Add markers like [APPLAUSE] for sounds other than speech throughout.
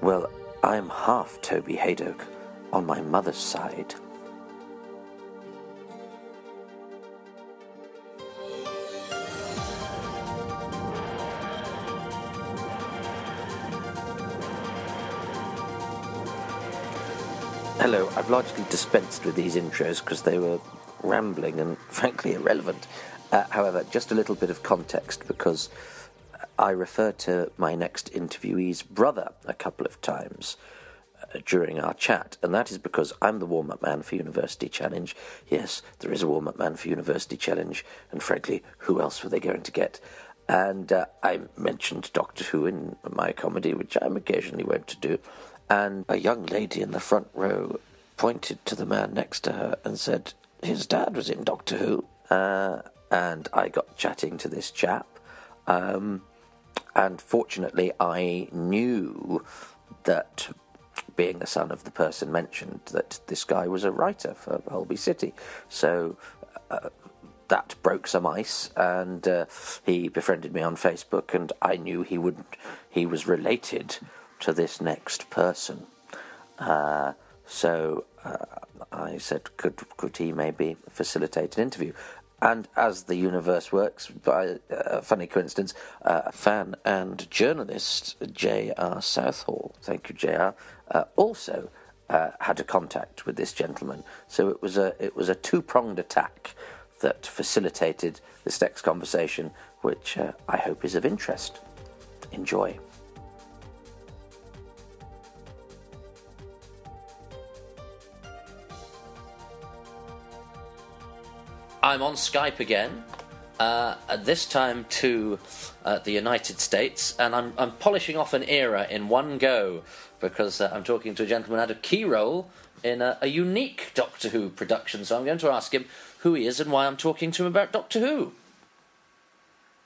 Well, I'm half Toby Hadoke on my mother's side. Hello, I've largely dispensed with these intros because they were rambling and [LAUGHS] frankly irrelevant. Uh, however, just a little bit of context because I referred to my next interviewee's brother a couple of times uh, during our chat, and that is because I'm the warm up man for University Challenge. Yes, there is a warm up man for University Challenge, and frankly, who else were they going to get? And uh, I mentioned Doctor Who in my comedy, which I'm occasionally wont to do, and a young lady in the front row pointed to the man next to her and said, His dad was in Doctor Who. Uh, and I got chatting to this chap. Um, and fortunately, I knew that being the son of the person mentioned, that this guy was a writer for Holby City. So uh, that broke some ice, and uh, he befriended me on Facebook, and I knew he would he was related to this next person. Uh, so uh, I said, could could he maybe facilitate an interview? And as the universe works, by a funny coincidence, uh, a fan and journalist J.R. Southall, thank you, J.R., uh, also uh, had a contact with this gentleman. So it was a it was a two pronged attack that facilitated this next conversation, which uh, I hope is of interest. Enjoy. I'm on Skype again. Uh, this time to uh, the United States, and I'm, I'm, polishing off an era in one go because uh, I'm talking to a gentleman who had a key role in a, a, unique Doctor Who production. So I'm going to ask him who he is and why I'm talking to him about Doctor Who.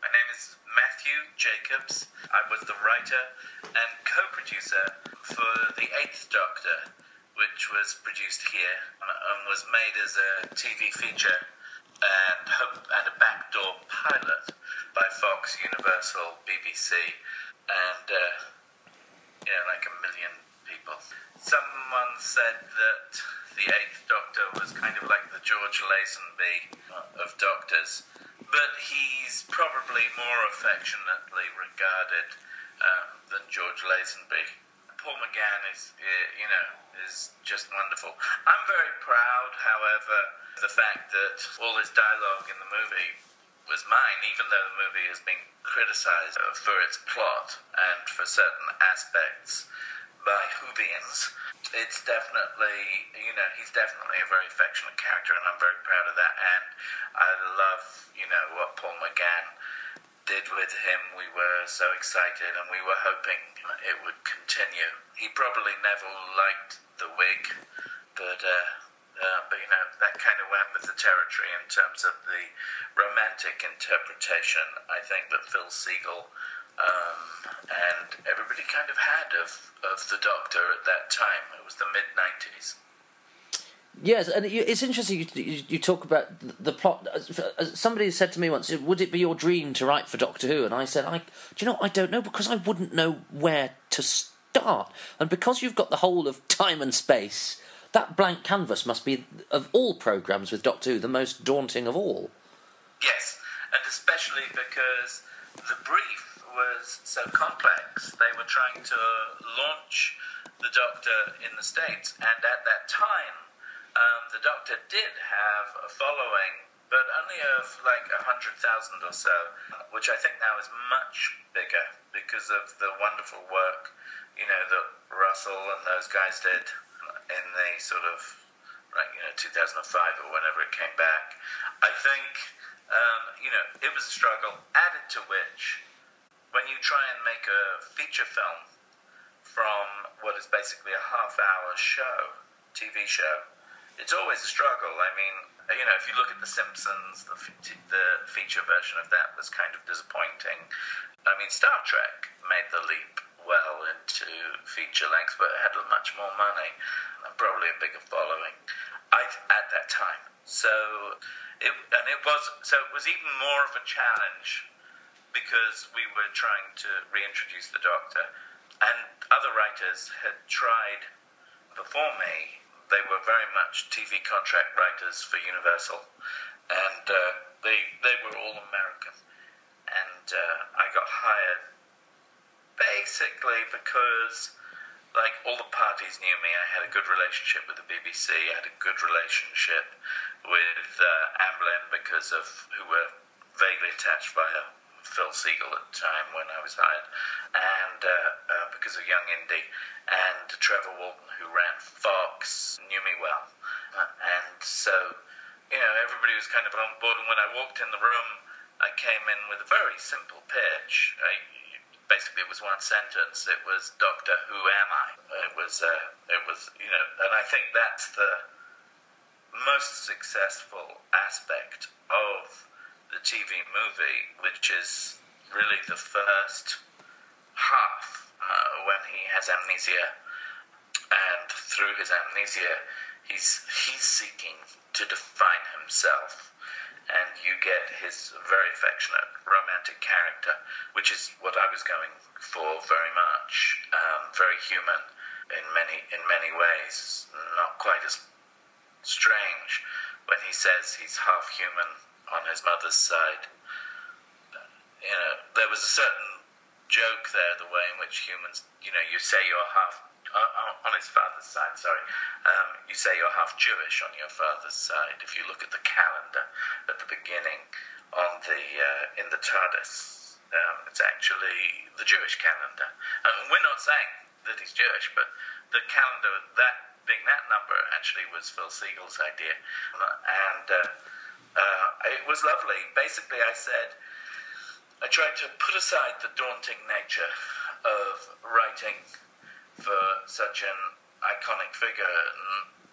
My name is Matthew Jacobs. I was the writer and co producer for The Eighth Doctor, which was produced here and was made as a TV feature and, and a backdoor pilot by Fox, Universal, BBC, and uh, you know, like a million people. Someone said that the Eighth Doctor was kind of like the George Lazenby of doctors, but he's probably more affectionately regarded um, than George Lazenby. Paul McGann is, you know, is just wonderful. I'm very proud, however, the fact that all this dialogue in the movie was mine, even though the movie has been criticized for its plot and for certain aspects by Whovians. It's definitely, you know, he's definitely a very affectionate character, and I'm very proud of that. And I love, you know, what Paul McGann did with him. We were so excited, and we were hoping it would continue. He probably never liked the wig, but uh, uh, but you know that kind of went with the territory in terms of the romantic interpretation. I think that Phil Segal um, and everybody kind of had of of the Doctor at that time. It was the mid nineties. Yes, and it's interesting you, you, talk about the plot. Somebody said to me once, "Would it be your dream to write for Doctor Who?" And I said, "I, do you know, I don't know because I wouldn't know where to start, and because you've got the whole of time and space, that blank canvas must be of all programs with Doctor Who the most daunting of all." Yes, and especially because the brief was so complex. They were trying to launch the Doctor in the States, and at that time um, the Doctor did have a following, but only of like a hundred thousand or so, which I think now is much bigger because of the wonderful work, you know, that Russell and those guys did in the sort of like you know 2005 or whenever it came back. I think um, you know it was a struggle. Added to which, when you try and make a feature film from what is basically a half-hour show, TV show, it's always a struggle. I mean, you know, if you look at The Simpsons, the, the feature version of that was kind of disappointing. I mean, Star Trek made the leap well into feature length, but had much more money and probably a bigger following I, at that time. So, it, and it was so it was even more of a challenge because we were trying to reintroduce the Doctor, and other writers writers had tried before me. They were very much TV contract writers for Universal, and uh, they they were all American. And uh, I got hired basically because like all the parties knew me. I had a good relationship with the BBC. I had a good relationship with uh, Amblin because of who were vaguely attached via Phil Segal at the time when I was hired, and uh, uh, because of Young Indy, and Trevor Walton who ran Fox knew me well, and so you know everybody was kind of on board. And when I walked in the room, I came in with a very simple pitch. I, basically it was one sentence. It was Doctor, who am I? It was uh, it was you know, and I think that's the most successful aspect of the TV movie, which is really the first half uh, when he has amnesia, and through his amnesia, he's he's seeking to define himself and you get his very affectionate romantic character, which is what I was going for very much. Um, very human in many in many ways, not quite as strange when he says he's half human on his mother's side. You know, there was a certain joke there, the way in which humans, you know, you say you're half uh, on his father's side, sorry, um, you say you're half Jewish on your father's side. If you look at the calendar at the beginning on the uh, in the TARDIS, um, it's actually the Jewish calendar. And we're not saying that he's Jewish, but the calendar that being that number actually was Phil Segal's idea, and uh, uh, it was lovely. Basically, I said. I tried to put aside the daunting nature of writing for such an iconic figure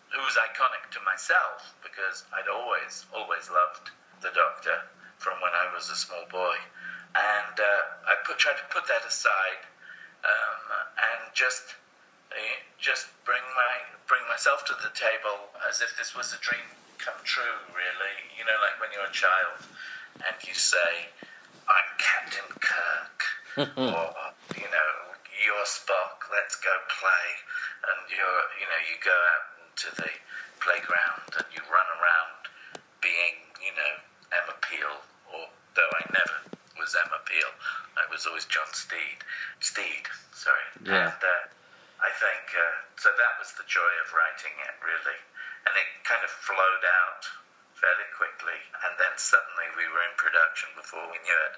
who was iconic to myself because I'd always, always loved the Doctor from when I was a small boy. And uh, I put, tried to put that aside um, and just uh, just bring my bring myself to the table as if this was a dream come true. Really, you know, like when you're a child and you say, "I'm Captain Kirk," [LAUGHS] or you know, "You're Spock." Let's go play and you're, you know, you go out into the playground and you run around being, you know, Emma Peel, or though I never was Emma Peel, I was always John Steed. Steed, sorry. Yeah. And uh, I think, uh, so that was the joy of writing it, really. And it kind of flowed out fairly quickly, and then suddenly we were in production before we knew it,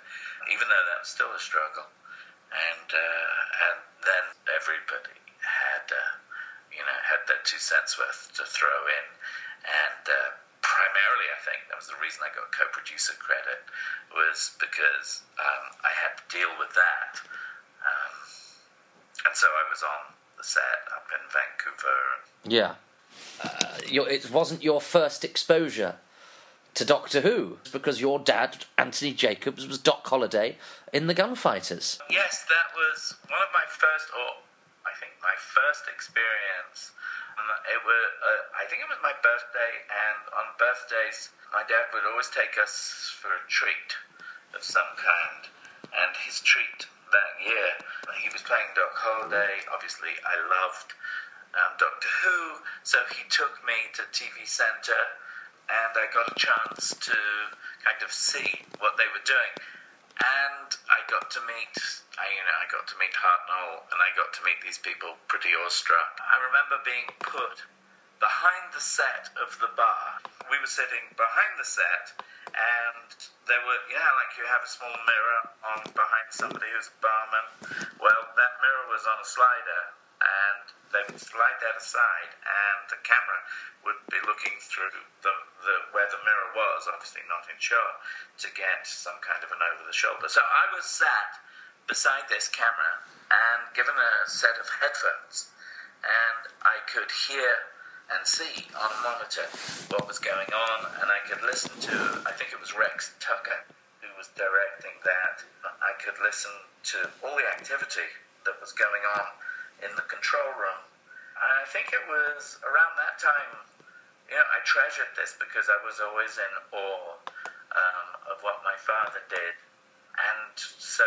even though that was still a struggle. And, uh, and then everybody had, uh, you know, had their two cents worth to throw in, and uh, primarily, I think that was the reason I got co-producer credit was because um, I had to deal with that, um, and so I was on the set up in Vancouver. Yeah. Uh, your, it wasn't your first exposure to Doctor Who because your dad, Anthony Jacobs, was Doc Holliday in The Gunfighters. Yes, that was one of my first, or I think my first experience. It was, uh, I think it was my birthday, and on birthdays, my dad would always take us for a treat of some kind. And his treat that year, he was playing Doc Holliday. Obviously, I loved um, Doctor Who, so he took me to TV Centre, and I got a chance to kind of see what they were doing. And I got to meet, I, you know, I got to meet Hartnell, and I got to meet these people pretty awestruck. I remember being put behind the set of the bar. We were sitting behind the set, and there were, yeah, like you have a small mirror on behind somebody who's a barman. Well, that mirror was on a slider, and they would slide that aside, and the camera would be looking through the, the where the mirror was, obviously not in shot, to get some kind of an over the shoulder. So I was sat beside this camera and given a set of headphones, and I could hear and see on a monitor what was going on, and I could listen to, I think it was Rex Tucker who was directing that. I could listen to all the activity that was going on in the control room. I think it was around that time, you know, I treasured this because I was always in awe um, of what my father did. And so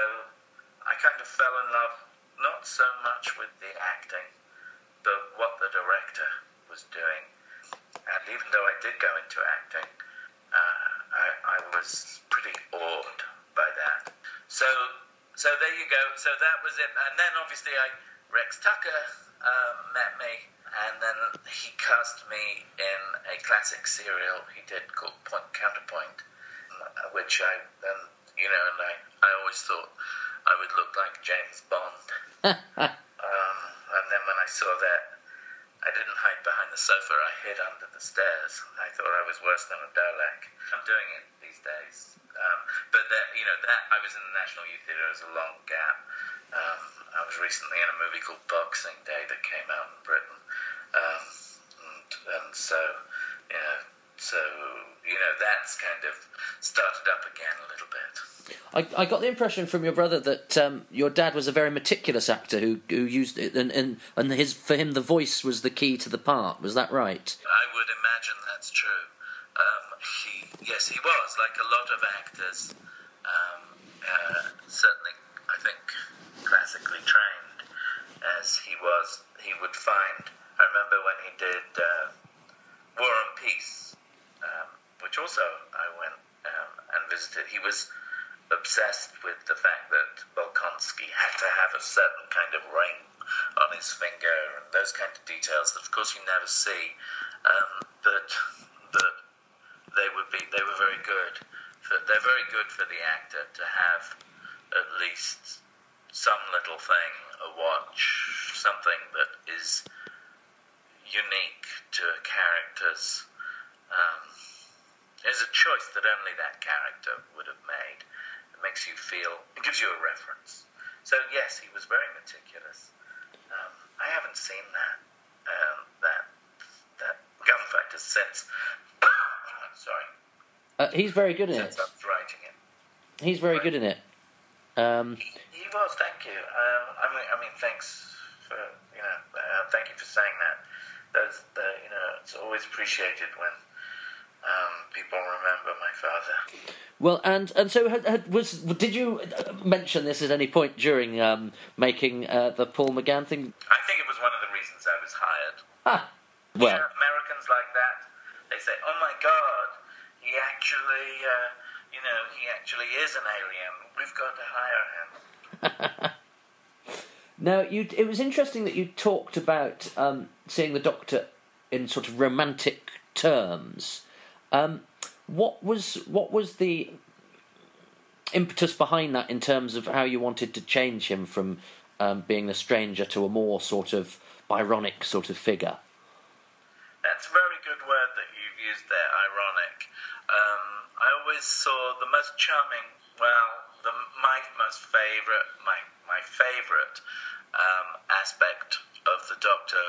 I kind of fell in love not so much with the acting, but what the director was doing. And even though I did go into acting, uh, I, I was pretty awed by that. So, so there you go. So that was it. And then obviously, I Rex Tucker um, met me, and then he cast me in a classic serial he did called Point Counterpoint, which I then, you know, and I, I always thought I would look like James Bond. [LAUGHS] um, and then when I saw that, I didn't hide behind the sofa, I hid under the stairs. I thought I was worse than a Dalek. I'm doing it these days. Um, but that, you know, that I was in the National Youth Theatre, it was a long gap. Um, I was recently in a movie called Boxing Day that came out in Britain. Um, and, and so, you know, so you know that's kind of started up again a little bit. I, I got the impression from your brother that um, your dad was a very meticulous actor who who used it, and, and and his for him the voice was the key to the part. Was that right? I would imagine that's true. Um, he yes, he was like a lot of actors. Um, uh, certainly, I think classically trained as he was, he would find. I remember when he did uh, War and Peace, um, which also I went um, and visited. He was obsessed with the fact that Bolkonsky had to have a certain kind of ring on his finger and those kind of details that, of course, you never see. Um, but that they would be, they were very good. For, they're very good for the actor to have at least some little thing, a watch, something that is unique to a character's. Um, is a choice that only that character would have made. It makes you feel, it gives you a reference. So yes, he was very meticulous. Um, I haven't seen that um, that that gunfighter since. [COUGHS] sorry. Uh, he's very good in since it. I was writing it. He's very good in it. Um, He was, thank you. Um, I mean, I mean, thanks for you know, uh, thank you for saying that. That's the, you know, it's always appreciated when um, people remember my father. well, and and so had, had, was did you mention this at any point during um, making uh, the Paul McGann thing? I think it was one of the reasons I was hired. Ah, well, Yeah, Americans like that. They say, "Oh my God, he actually, uh, you know, he actually is an alien. We've got to hire him." [LAUGHS] Now, you, it was interesting that you talked about um, seeing the Doctor in sort of romantic terms. Um, what was what was the impetus behind that in terms of how you wanted to change him from um, being a stranger to a more sort of Byronic sort of figure? That's very good word that you've used there, ironic. Um, I always saw the most charming, well, the, my most favourite, my, my favourite um, aspect of the Doctor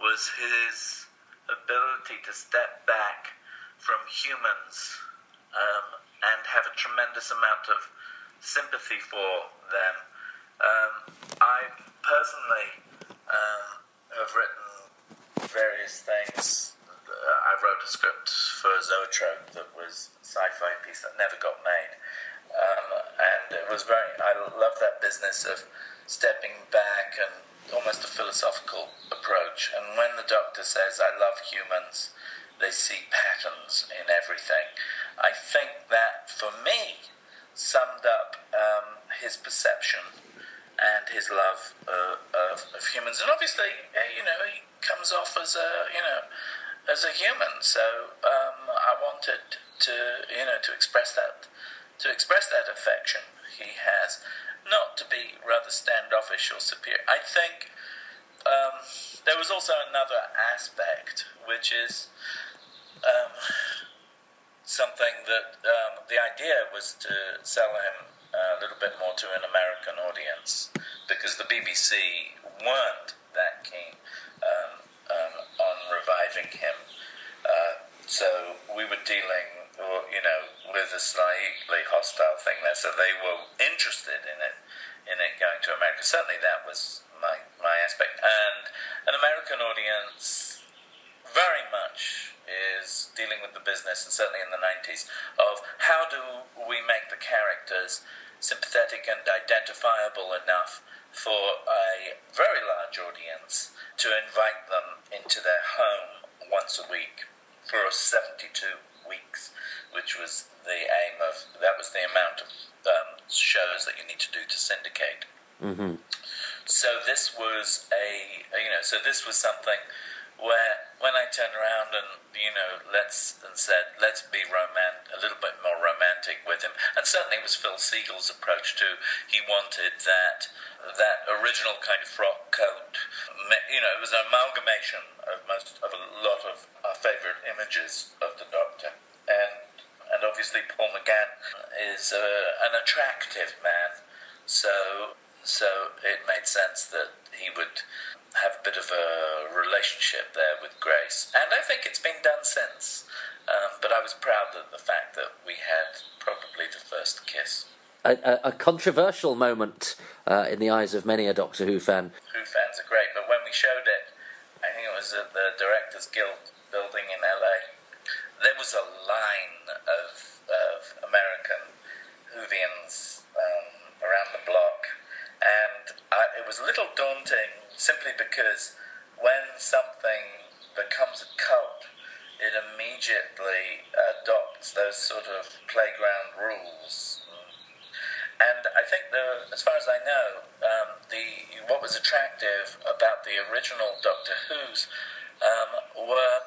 was his ability to step back from humans um, and have a tremendous amount of sympathy for them. Um, I personally um, have written various things. I wrote a script for Zoetrope that was a sci-fi piece that never got made, um, and it was very. I love that business of stepping back and almost a philosophical approach. And when the Doctor says, "I love humans," they see patterns in everything. I think that for me summed up um, his perception and his love uh, of, of humans. And obviously, uh, you know, he comes off as a, you know, as a human. So um, I wanted to, you know, to express that, to express that affection he has, not to be rather standoffish or superior. I think um, there was also another aspect, which is um, something that um, the idea was to sell him a little bit more to an American audience because the BBC weren't that keen um, um, on reviving him. Uh, so we were dealing, you know, with a slightly hostile thing there. So they were interested in it, in it going to America. Certainly, that was my my aspect. And an American audience very much is dealing with the business, and certainly in the 90s, of how do we make the characters sympathetic and identifiable enough for a very large audience to invite them into their home once a week for 72 weeks, which was the aim of that was the amount of um, shows that you need to do to syndicate. Mm-hmm. So this was a you know so this was something where when I turned around and you know let's and said let's be romantic a little bit more romantic with him and certainly it was Phil Segal's approach too he wanted that that original kind of frock coat you know it was an amalgamation of most of a lot of our favorite images of the Doctor and and obviously Paul McGann is uh, an attractive man so so it made sense that he would have a bit of a relationship there with Grace, and I think it's been done since. Um, but I was proud of the fact that we had probably the first kiss. A, a, a controversial moment uh, in the eyes of many a Doctor Who fan. Who fans are great, but when we showed it, I think it was at the Directors Guild building in LA. There was a line of, of American Whovians um, around the block, and I, it was a little daunting simply because when something becomes a cult, it immediately adopts those sort of playground rules. And I think, the, as far as I know, um, the what was attractive about the original Doctor Who's um, were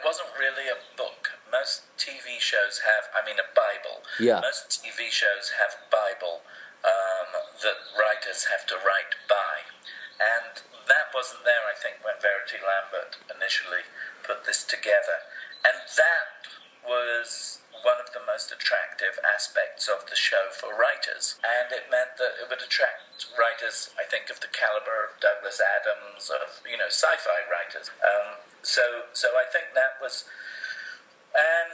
there wasn't really a book. Most TV shows have, I mean, a Bible. Yeah. Most TV shows have Bible um, that writers have to write by. And that wasn't there, I think, when Verity Lambert initially put this together. And that was one of the most attractive aspects of the show for writers. And it meant that it would attract writers, I think, of the caliber of Douglas Adams, of, you know, sci fi writers. Um, so, so I think that was. And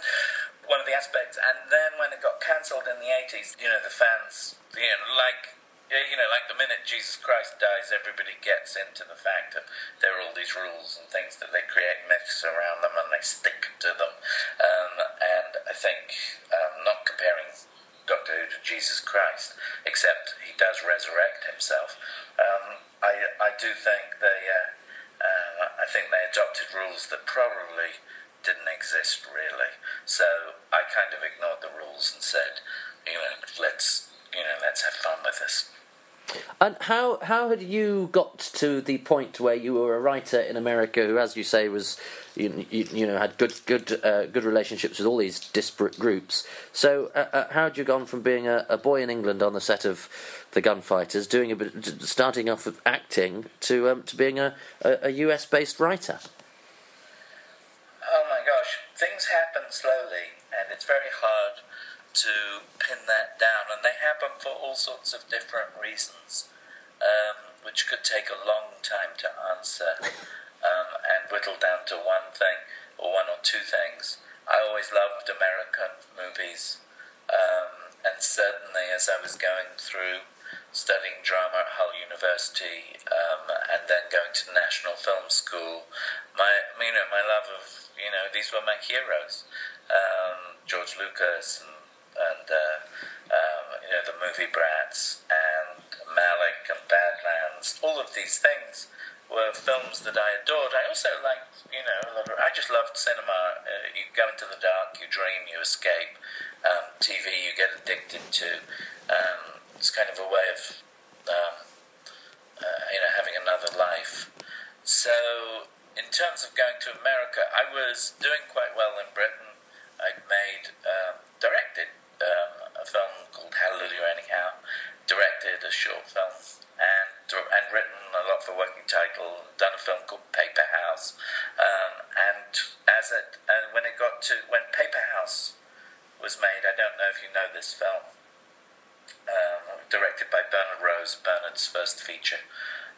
one of the aspects, and then when it got cancelled in the 80s, you know, the fans, you know, like yeah, you know, like the minute Jesus Christ dies, everybody gets into the fact that there are all these rules and things that they create myths around them and they stick to them. Um, and I think, um, not comparing Doctor Who to Jesus Christ, except he does resurrect himself, um, I, I do think they, uh, uh, I think they adopted rules that probably didn't exist really. So I kind of ignored the rules and said, you know, let's you know, let's have fun with this. And how how had you got to the point where you were a writer in America who, as you say, was you, you, you know had good good uh, good relationships with all these disparate groups? So uh, uh, how had you gone from being a, a, boy in England on the set of the Gunfighters, doing a bit, starting off with acting, to um, to being a, a, a US based writer? Oh my gosh, things happen slowly, and it's very hard to pin that down, and they happen for all sorts of different reasons, um, which could take a long time to answer um, and whittle down to one thing or one or two things. I always loved American movies, um, and certainly as I was going through studying drama at Hull University um, and then going to National Film School, my you know my love of you know these were my heroes, um, George Lucas and movie Brats and Malick and Badlands. All of these things were films that I adored. I also liked, you know, I just loved cinema. Uh, you go into the dark, you dream, you escape. Um, TV, you get addicted to. Um, it's kind of a way of, um, uh, you know, having another life. So, in terms of going to America, I was doing quite well in Britain. I'd made, um, directed um, a film called Hallelujah Anyhow, directed a short film, and and written a lot for working title. Done a film called Paper House, um, and as it and when it got to when Paper House was made, I don't know if you know this film. Um, directed by Bernard Rose, Bernard's first feature,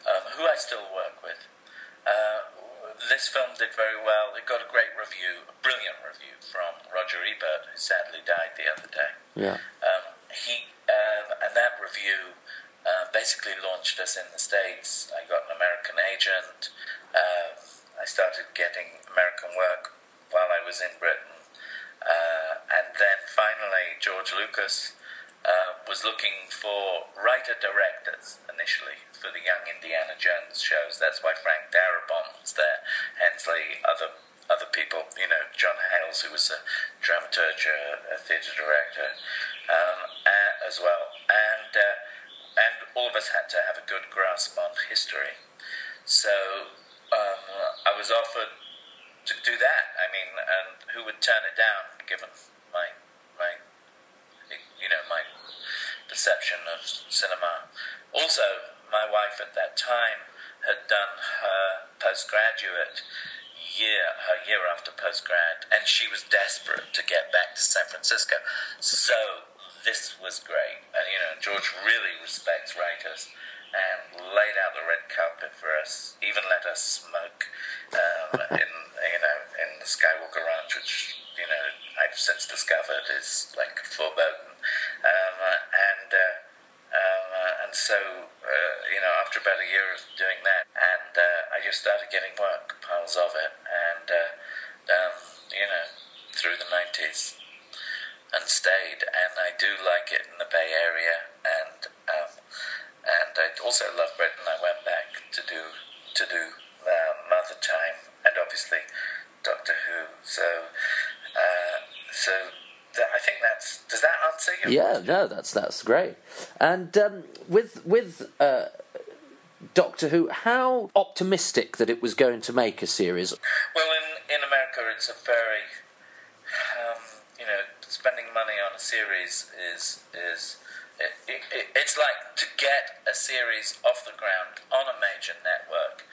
um, who I still work with. Uh, this film did very well. It got a great review, a brilliant review from Roger Ebert, who sadly died the other day. Yeah. Um, he um, and that review uh, basically launched us in the states. I got an American agent. Uh, I started getting American work while I was in Britain, George Lucas uh, was was looking for writer directors initially for the Young Indiana Jones shows. That's why Frank Darabont was there, Hensleigh, other other people, you know, John Hales, who was a dramaturge, a, a theatre director, um, as well, and uh, and all of us had to have a good grasp on history. So um, I was offered to do that. I mean, and who would turn it down, given my my you know my of cinema. Also, my wife at that time had done her postgraduate year, her year after postgrad, and she was desperate to get back to San Francisco. So this was great. And, you know, George really respects writers and laid out the red carpet for us, even let us smoke um, [LAUGHS] in, you know, in the Skywalker Ranch, which, you know, I've since discovered is like foreboding. Um, and so, uh, you know, after about a year of doing that, and uh, I just started getting work, piles of it, and, uh, um, you know, through the 90s and stayed. And I do like it in the Bay Area, and um, and I also love Britain. I went back to do to do uh, Mother Time, and obviously Doctor Who. So uh, so. I think that's. Does that answer your? Yeah, no, that's that's great. And um, with with uh, Doctor Who, how optimistic that it was going to make a series? Well, in in America, it's a very um, you know spending money on a series is is it, it, it's like to get a series off the ground on a major network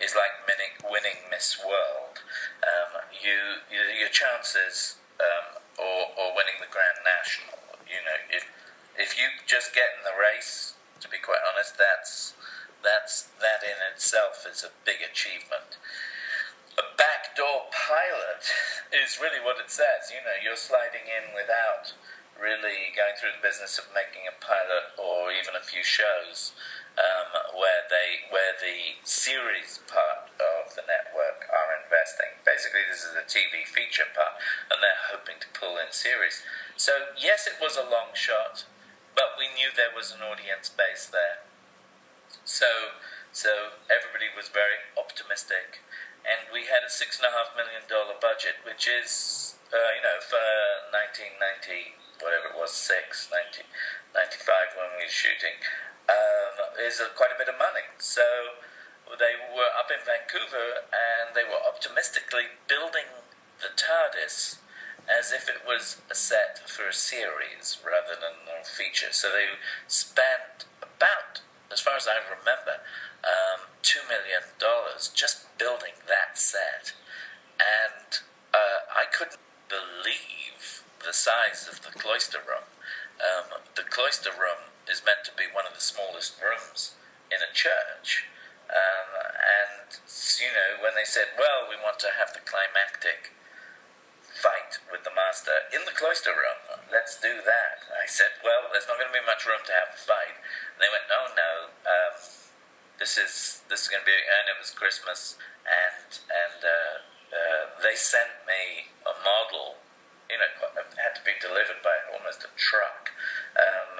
is like winning, winning Miss World. Um, you, you, your chances um, or, or winning the Grand National. You know, if if you just get in the race, to be quite honest, that's that's that in itself is a big achievement a backdoor pilot [LAUGHS] is really what it says. You know, you're sliding in without really going through the business of making a pilot or even a few shows um, where they where the series part are investing. Basically, this is a TV feature part, and they're hoping to pull in series. So yes, it was a long shot, but we knew there was an audience base there. So so everybody was very optimistic and we had a six and a half million dollar budget, which is, uh, you know, for 1990, whatever it was, six, 1995 when we were shooting, um, is a, quite a bit of money. So they were up in Vancouver and they were optimistically building the TARDIS as if it was a set for a series rather than a feature. So they spent about, as far as I remember, um, $2 million just building that set. And uh, I couldn't believe the size of the cloister room. Um, the cloister room is meant to be one of the smallest rooms in a church. Um, and, you know, when they said, well, we want to have the climactic fight with the master in the cloister room, let's do that. I said, well, there's not going to be much room to have the fight. And they went, no, no, um, this is this is going to be, and it was Christmas, and and uh, uh, they sent me a model. You know, it had to be delivered by almost a truck um,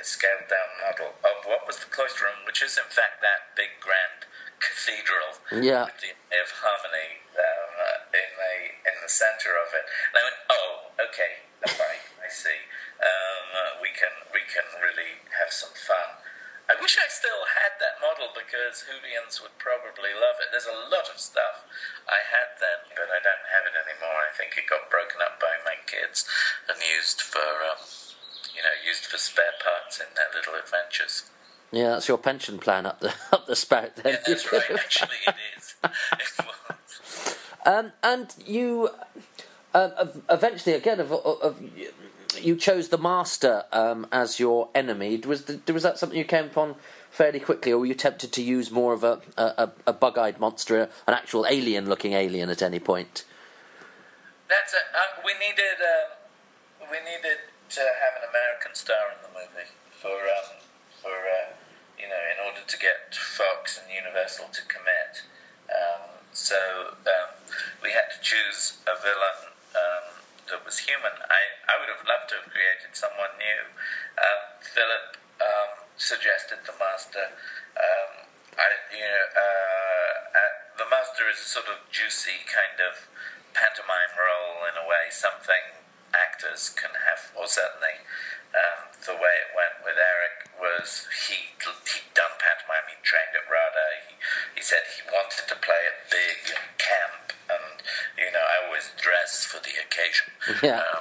the scaled down model of what was the cloister room, which is in fact that big grand cathedral yeah. with the of harmony um, in the in the center of it. And I went, oh, okay, right, I see. Um, we can we can really have some fun. I wish I still had that model because Whovians would probably love it. There's a lot of stuff I had then, but I don't have it anymore. I think it got broken up by my kids and used for, um, you know, used for spare parts in their little adventures. Yeah, that's your pension plan up the [LAUGHS] up the spout then. Yeah, that's right. Actually, it is. [LAUGHS] it was. Um, and you uh, eventually, again, of, of, you chose the Master um, as your enemy. Was the, was that something you came upon fairly quickly, or were you tempted to use more of a a, a bug-eyed monster, an actual alien-looking alien at any point? That's a, uh, we needed uh, we needed to have an American star in the movie for um, for uh, you know in order to get Fox and Universal to commit. Um, so um, we had to choose a villain um, that was human. I, I would have loved to have created someone new. Um, Philip um, suggested the master. I, you know, uh, uh, the master is a sort of juicy kind of pantomime role in a way, something actors can have, or certainly um, the way it went with Eric was he he'd done pantomime, he trained at RADA. He, he said he wanted to play it big camp, and you know I always dress for the occasion. Yeah. Um,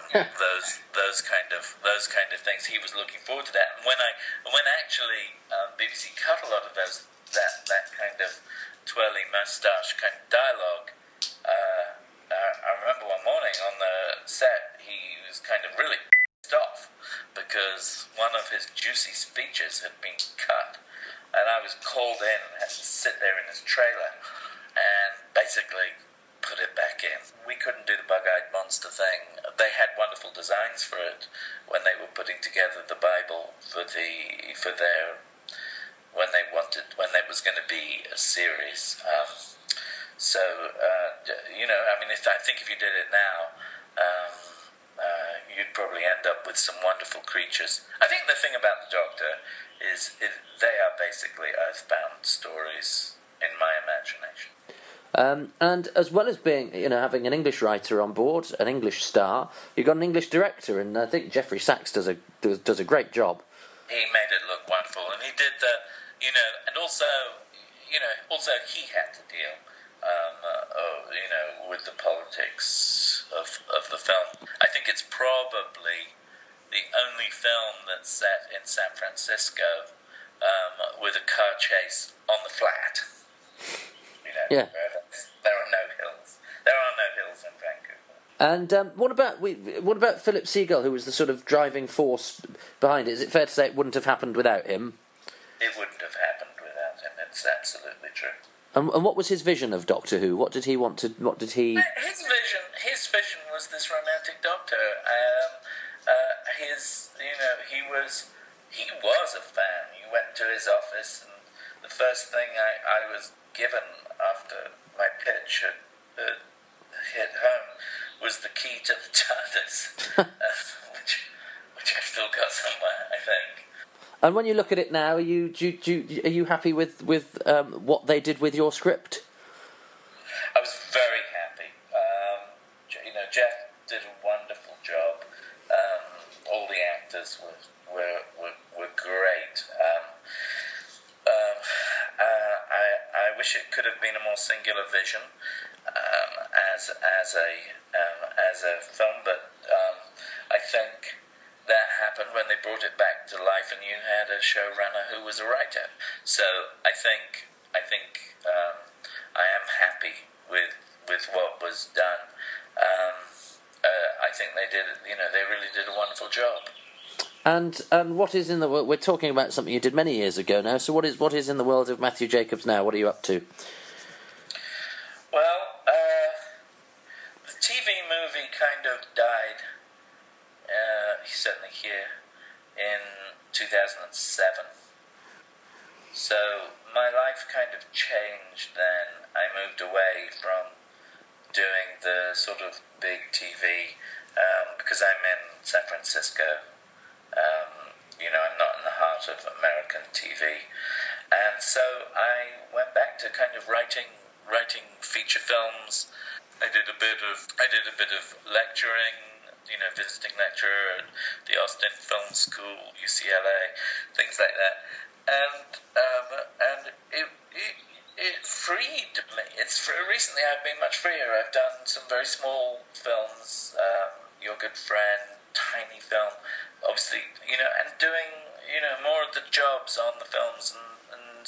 thing. They had wonderful designs for it when they were putting together the Bible for the for their when they wanted when there was going to be a series. Um, so uh, you know, I mean, if, I think if you did it now, um, uh, you'd probably end up with some wonderful creatures. I think the thing about the Doctor is it, they are basically earthbound stories in my imagination. Um, and as well as being, you know, having an English writer on board, an English star, you've got an English director, and I think Geoffrey Sax does a does, does a great job. He made it look wonderful, and he did the, you know, and also, you know, also he had to deal um, uh, you know, with the politics of, of the film. I think it's probably the only film that's set in San Francisco um, with a car chase on the flat. You know, yeah. there are no hills. There are no hills in Vancouver. And um, what about we, what about Philip Segal, who was the sort of driving force behind it? Is it fair to say it wouldn't have happened without him? It wouldn't have happened without him. It's absolutely true. And, and, what was his vision of Doctor Who? What did he want to? What did he? His vision, his vision was this romantic Doctor. Um, uh, his, you know, he was, he was a fan. You went to his office, and the first thing I, I was given after my pitch had, had hit home was the key to the [LAUGHS] TARDIS, uh, which, which I've still got somewhere, I think. And when you look at it now, are you do, do, are you happy with with um, what they did with your script? I was very happy. Um, you know, Jeff did a wonderful job. Um, all the actors were were were, were great. Um, um uh, I I wish it could have been a more singular vision as as a um, as a film, but I think that happened when they brought it back to life, and you had a showrunner who was a writer. So I think I think um, I am happy with with what was done. Um, uh, I think they did. You know, they really did a wonderful job. And and what is in the we're talking about something you did many years ago now. So what is what is in the world of Matthew Jacobs now? What are you up to? Well, uh, the TV movie kind of died uh, certainly here in 2007. So my life kind of changed then. I moved away from doing the sort of big TV um, because I'm in San Francisco. Um, you know, I'm not in the heart of American TV, and so I went back to kind of writing writing feature films. I did a bit of I did a bit of lecturing you know, visiting lecturer at the Austin Film School, UCLA, things like that. And um, and it, it it freed me. It's recently I've been much freer. I've done some very small films. Um, Your Good Friend, tiny film, obviously, you know, and doing you know more of the jobs on the films and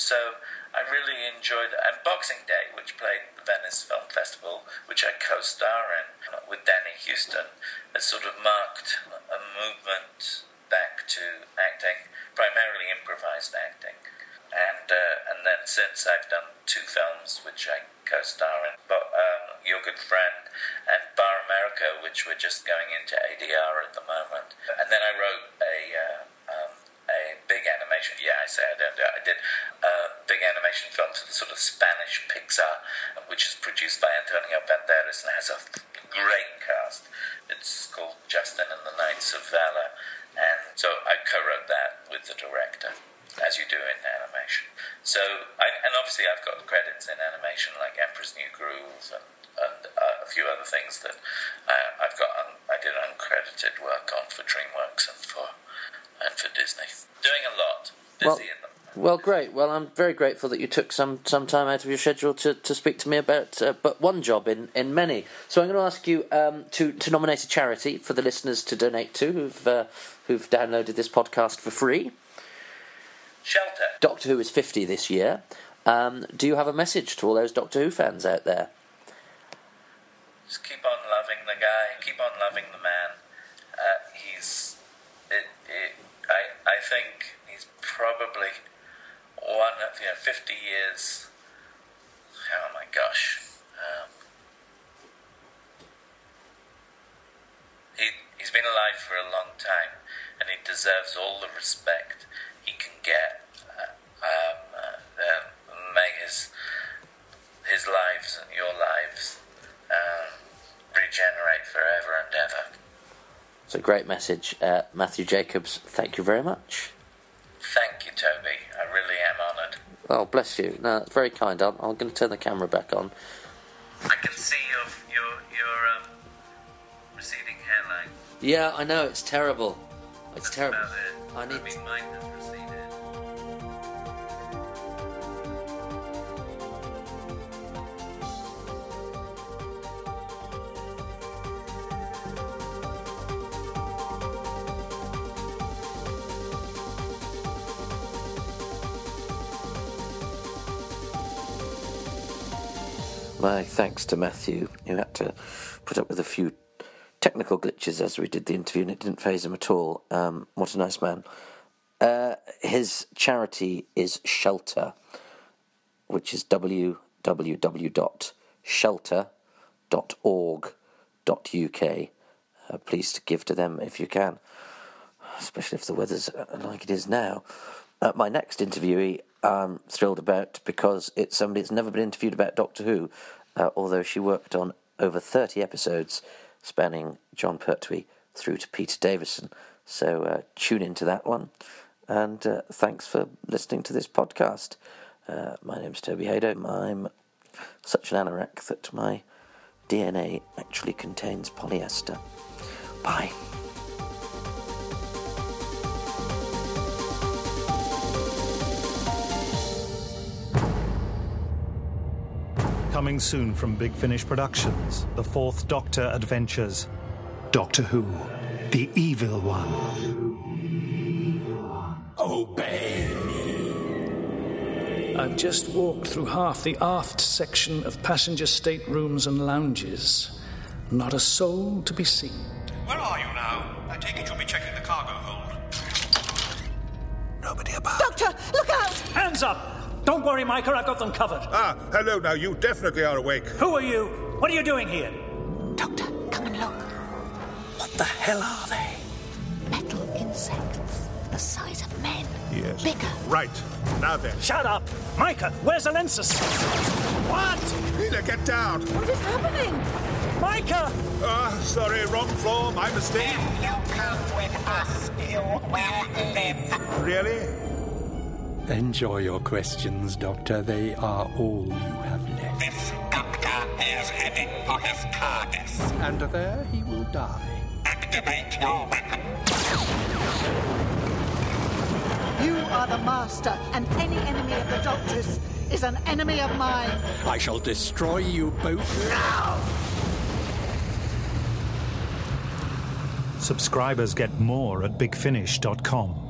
so I really enjoyed and Boxing Day, which played the Venice Film Festival, which I co-star in with Danny Huston, has sort of marked a movement back to acting, primarily improvised acting. And uh, and then since I've done two films which I co-star in, but um, Your Good Friend and Bar America, which we're just going into ADR at the moment. And then I wrote a animation. Yeah, I say I don't do it. I did a big animation film for the sort of Spanish Pixar, which is produced by Antonio Banderas and has a great cast. It's called Justin and the Knights of Valor, and so I co-wrote that with the director, as you do in animation. So, I, and obviously I've got credits in animation like Emperor's New Groove and, and uh, a few other things that uh, I've got. Did uncredited work on for DreamWorks and for and for Disney. Doing a lot. Well-. Well, great. Well, I'm very grateful that you took some, some time out of your schedule to, to speak to me about uh, but one job in, in many. So I'm going to ask you um, to, to nominate a charity for the listeners to donate to who've, uh, who've downloaded this podcast for free. Shelter. Doctor Who is 50 this year. Um, do you have a message to all those Doctor Who fans out there? Just keep on loving the guy. Keep on loving the man. Uh, he's. It, it, I. I think he's probably one of you know years. Oh my gosh. Um, he he's been alive for a long time, and he deserves all the respect he can get. Uh, um, uh, may his his lives and your lives um, regenerate forever and ever. It's a great message. Uh, Matthew Jacobs, thank you very much. Oh, bless you. No, that's very kind. I'm, I'm going to turn the camera back on. I can see your your your um, receding hairline. Yeah, I know, it's terrible. It's That's terrible. it. I need I mean, My thanks to Matthew, who had to put up with a few technical glitches as we did the interview, and it didn't phase him at all. Um, what a nice man. Uh, his charity is Shelter, which is www.shelter.org.uk. Uh, please give to them if you can, especially if the weather's like it is now. Uh, my next interviewee, I'm thrilled about because it's somebody that's never been interviewed about Doctor Who, uh, although she worked on over 30 episodes spanning Jon Pertwee through to Peter Davison. So uh, tune into that one. And uh, thanks for listening to this podcast. Uh, my name's Toby Hadoke. I'm such an anorak that my DNA actually contains polyester. Bye. Coming soon from Big Finish Productions, The Fourth Doctor Adventures. Doctor Who, the Evil One. Obey me. I've just walked through half the aft section of passenger staterooms and lounges. Not a soul to be seen. Where are you now? I take it you'll be checking the cargo hold. Nobody about. Doctor, look out! Hands up! Don't worry, Micah, I've got them covered. Ah, hello now. You definitely are awake. Who are you? What are you doing here? Doctor, come and look. What the hell are they? Metal insects, the size of men. Yes. Bigger. Right. Now then. Shut up! Micah, where's Alensis? What? Leela, get down. What is happening? Micah! Ah, sorry, wrong floor. My mistake. If you come with us, you will live. Really? Enjoy your questions, Doctor. They are all you have left. This doctor is heading for his TARDIS. And there he will die. Activate your weapon. You are the master, and any enemy of the Doctor's is an enemy of mine. I shall destroy you both now! Subscribers get more at bigfinish.com.